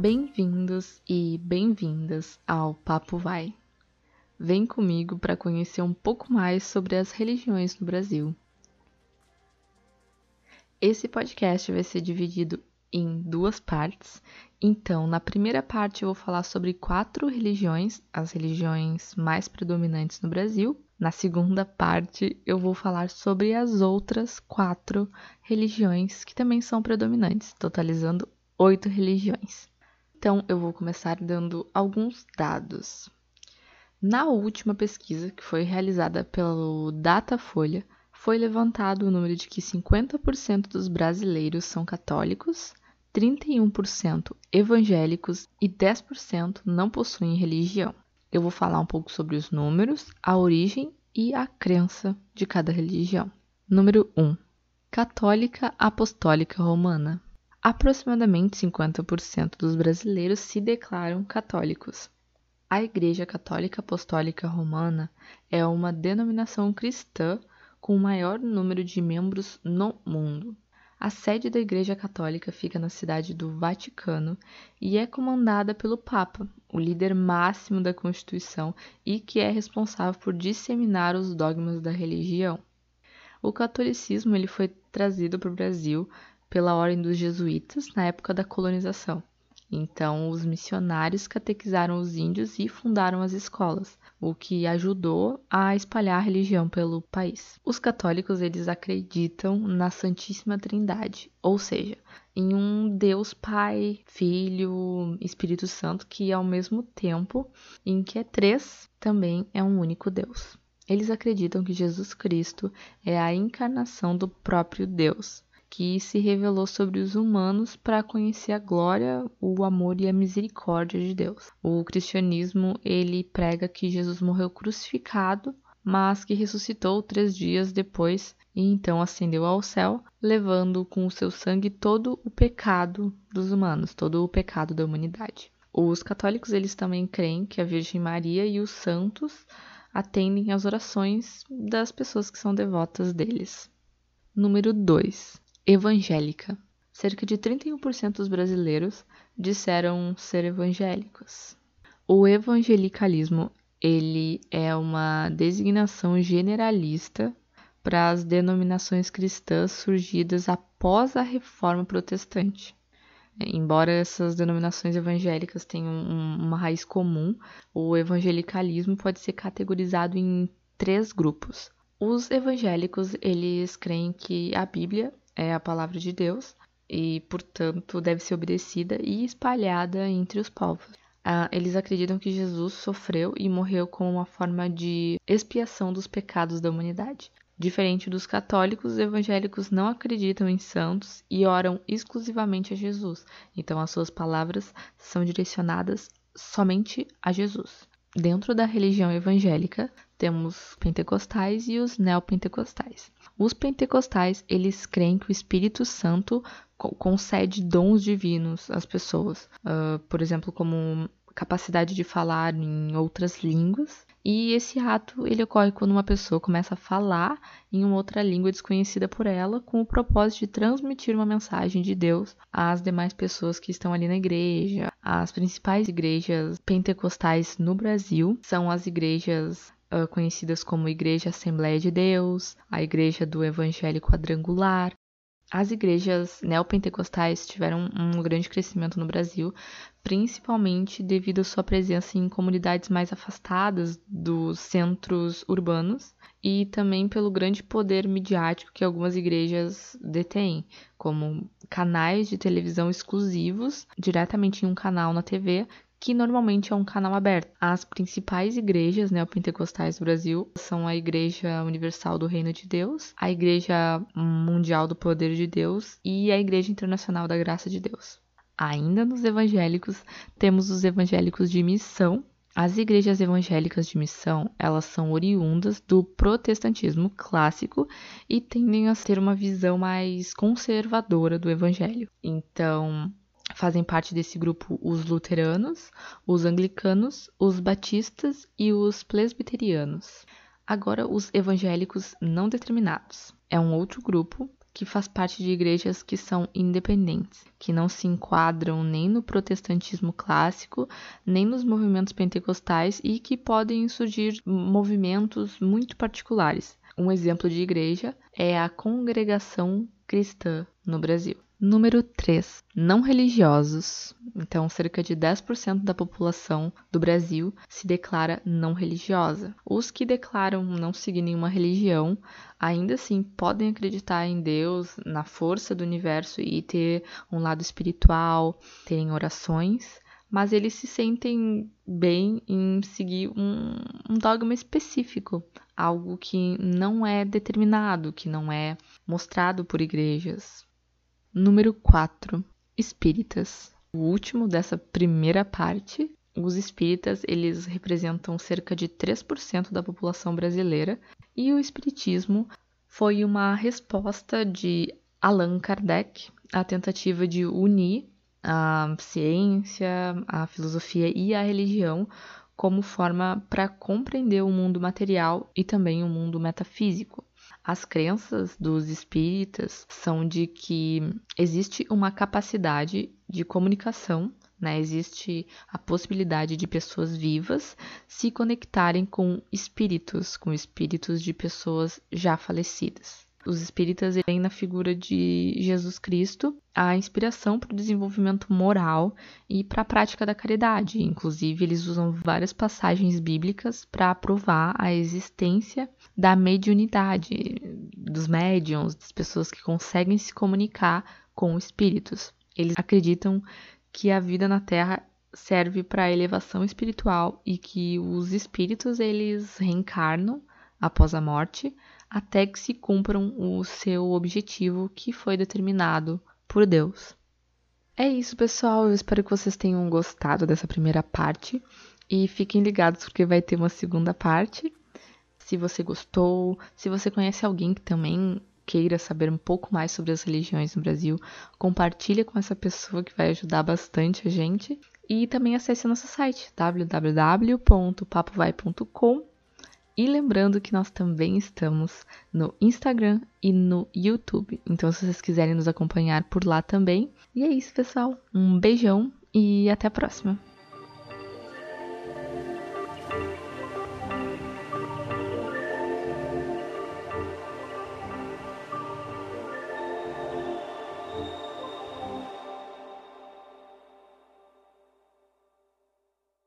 Bem-vindos e bem-vindas ao Papo Vai. Vem comigo para conhecer um pouco mais sobre as religiões no Brasil. Esse podcast vai ser dividido em duas partes. Então, na primeira parte, eu vou falar sobre quatro religiões, as religiões mais predominantes no Brasil. Na segunda parte, eu vou falar sobre as outras quatro religiões que também são predominantes, totalizando oito religiões. Então, eu vou começar dando alguns dados. Na última pesquisa, que foi realizada pelo Datafolha, foi levantado o número de que 50% dos brasileiros são católicos, 31% evangélicos e 10% não possuem religião. Eu vou falar um pouco sobre os números, a origem e a crença de cada religião. Número 1. Católica Apostólica Romana. Aproximadamente 50% dos brasileiros se declaram católicos. A Igreja Católica Apostólica Romana é uma denominação cristã com o maior número de membros no mundo. A sede da Igreja Católica fica na cidade do Vaticano e é comandada pelo Papa, o líder máximo da Constituição e que é responsável por disseminar os dogmas da religião. O catolicismo ele foi trazido para o Brasil pela Ordem dos Jesuítas na época da colonização. Então, os missionários catequizaram os índios e fundaram as escolas, o que ajudou a espalhar a religião pelo país. Os católicos eles acreditam na Santíssima Trindade, ou seja, em um Deus Pai, Filho, Espírito Santo que ao mesmo tempo em que é três, também é um único Deus. Eles acreditam que Jesus Cristo é a encarnação do próprio Deus que se revelou sobre os humanos para conhecer a glória, o amor e a misericórdia de Deus. O cristianismo ele prega que Jesus morreu crucificado, mas que ressuscitou três dias depois e então ascendeu ao céu, levando com o seu sangue todo o pecado dos humanos, todo o pecado da humanidade. Os católicos eles também creem que a Virgem Maria e os santos atendem às orações das pessoas que são devotas deles. Número 2 evangélica. Cerca de 31% dos brasileiros disseram ser evangélicos. O evangelicalismo, ele é uma designação generalista para as denominações cristãs surgidas após a Reforma Protestante. Embora essas denominações evangélicas tenham uma raiz comum, o evangelicalismo pode ser categorizado em três grupos. Os evangélicos, eles creem que a Bíblia é a palavra de Deus e, portanto, deve ser obedecida e espalhada entre os povos. Ah, eles acreditam que Jesus sofreu e morreu como uma forma de expiação dos pecados da humanidade. Diferente dos católicos, os evangélicos não acreditam em santos e oram exclusivamente a Jesus. Então, as suas palavras são direcionadas somente a Jesus. Dentro da religião evangélica, temos pentecostais e os neopentecostais. Os pentecostais, eles creem que o Espírito Santo concede dons divinos às pessoas, uh, por exemplo, como capacidade de falar em outras línguas. E esse ato ele ocorre quando uma pessoa começa a falar em uma outra língua desconhecida por ela, com o propósito de transmitir uma mensagem de Deus às demais pessoas que estão ali na igreja. As principais igrejas pentecostais no Brasil são as igrejas uh, conhecidas como Igreja Assembleia de Deus, a Igreja do Evangelho Quadrangular. As igrejas neopentecostais tiveram um grande crescimento no Brasil, principalmente devido à sua presença em comunidades mais afastadas dos centros urbanos e também pelo grande poder midiático que algumas igrejas detêm, como canais de televisão exclusivos diretamente em um canal na TV que normalmente é um canal aberto. As principais igrejas neopentecostais do Brasil são a Igreja Universal do Reino de Deus, a Igreja Mundial do Poder de Deus e a Igreja Internacional da Graça de Deus. Ainda nos evangélicos, temos os evangélicos de missão. As igrejas evangélicas de missão, elas são oriundas do protestantismo clássico e tendem a ter uma visão mais conservadora do evangelho. Então, Fazem parte desse grupo os luteranos, os anglicanos, os batistas e os presbiterianos. Agora, os evangélicos não determinados. É um outro grupo que faz parte de igrejas que são independentes, que não se enquadram nem no protestantismo clássico, nem nos movimentos pentecostais e que podem surgir movimentos muito particulares. Um exemplo de igreja é a Congregação Cristã no Brasil. Número 3. Não religiosos. Então, cerca de 10% da população do Brasil se declara não religiosa. Os que declaram não seguir nenhuma religião, ainda assim podem acreditar em Deus, na força do universo e ter um lado espiritual, terem orações, mas eles se sentem bem em seguir um, um dogma específico, algo que não é determinado, que não é mostrado por igrejas. Número 4. Espíritas. O último dessa primeira parte, os espíritas, eles representam cerca de 3% da população brasileira e o espiritismo foi uma resposta de Allan Kardec à tentativa de unir a ciência, a filosofia e a religião como forma para compreender o mundo material e também o mundo metafísico. As crenças dos espíritas são de que existe uma capacidade de comunicação, né? existe a possibilidade de pessoas vivas se conectarem com espíritos, com espíritos de pessoas já falecidas. Os espíritas veem na figura de Jesus Cristo a inspiração para o desenvolvimento moral e para a prática da caridade. Inclusive, eles usam várias passagens bíblicas para provar a existência da mediunidade, dos médiums, das pessoas que conseguem se comunicar com espíritos. Eles acreditam que a vida na Terra serve para elevação espiritual e que os espíritos eles reencarnam após a morte até que se cumpram o seu objetivo que foi determinado por Deus. É isso, pessoal. Eu espero que vocês tenham gostado dessa primeira parte e fiquem ligados porque vai ter uma segunda parte. Se você gostou, se você conhece alguém que também queira saber um pouco mais sobre as religiões no Brasil, compartilha com essa pessoa que vai ajudar bastante a gente. E também acesse nosso site www.papovai.com e lembrando que nós também estamos no Instagram e no YouTube. Então, se vocês quiserem nos acompanhar por lá também. E é isso, pessoal. Um beijão e até a próxima.